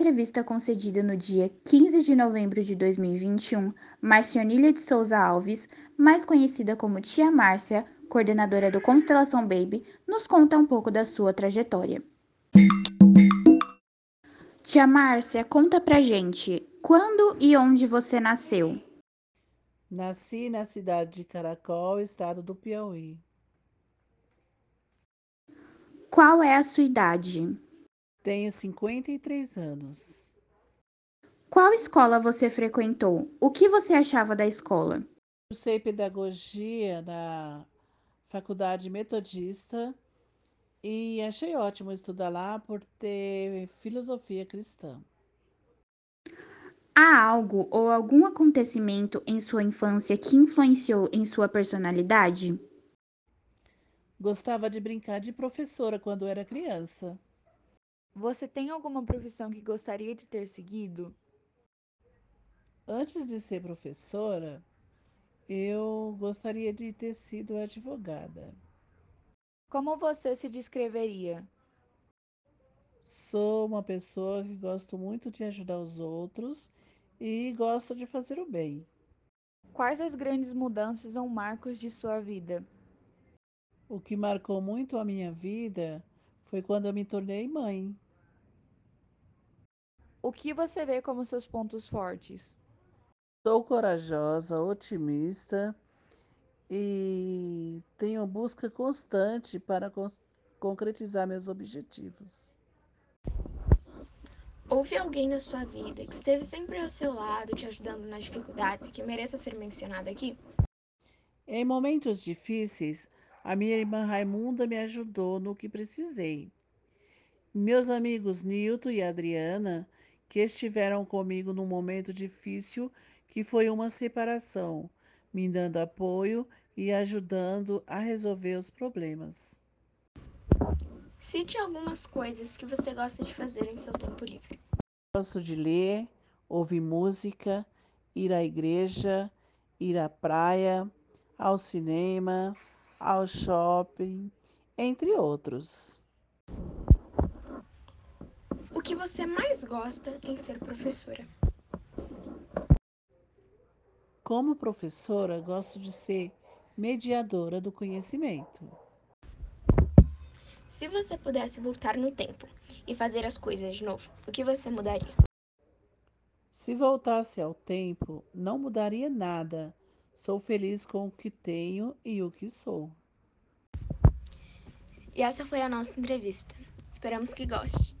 entrevista concedida no dia 15 de novembro de 2021, Marcionília de Souza Alves, mais conhecida como Tia Márcia, coordenadora do Constelação Baby, nos conta um pouco da sua trajetória. Tia Márcia, conta pra gente, quando e onde você nasceu? Nasci na cidade de Caracol, estado do Piauí. Qual é a sua idade? Tenho 53 anos. Qual escola você frequentou? O que você achava da escola? Cursei pedagogia na faculdade metodista e achei ótimo estudar lá por ter filosofia cristã. Há algo ou algum acontecimento em sua infância que influenciou em sua personalidade? Gostava de brincar de professora quando era criança. Você tem alguma profissão que gostaria de ter seguido? Antes de ser professora, eu gostaria de ter sido advogada. Como você se descreveria? Sou uma pessoa que gosto muito de ajudar os outros e gosto de fazer o bem. Quais as grandes mudanças ou marcos de sua vida? O que marcou muito a minha vida foi quando eu me tornei mãe. O que você vê como seus pontos fortes? Sou corajosa, otimista e tenho busca constante para concretizar meus objetivos. Houve alguém na sua vida que esteve sempre ao seu lado, te ajudando nas dificuldades e que mereça ser mencionado aqui? Em momentos difíceis, a minha irmã Raimunda me ajudou no que precisei. Meus amigos Nilton e Adriana, que estiveram comigo num momento difícil, que foi uma separação, me dando apoio e ajudando a resolver os problemas. Cite algumas coisas que você gosta de fazer em seu tempo livre. Gosto de ler, ouvir música, ir à igreja, ir à praia, ao cinema, ao shopping, entre outros. O que você mais gosta em ser professora? Como professora, gosto de ser mediadora do conhecimento. Se você pudesse voltar no tempo e fazer as coisas de novo, o que você mudaria? Se voltasse ao tempo, não mudaria nada Sou feliz com o que tenho e o que sou. E essa foi a nossa entrevista. Esperamos que goste.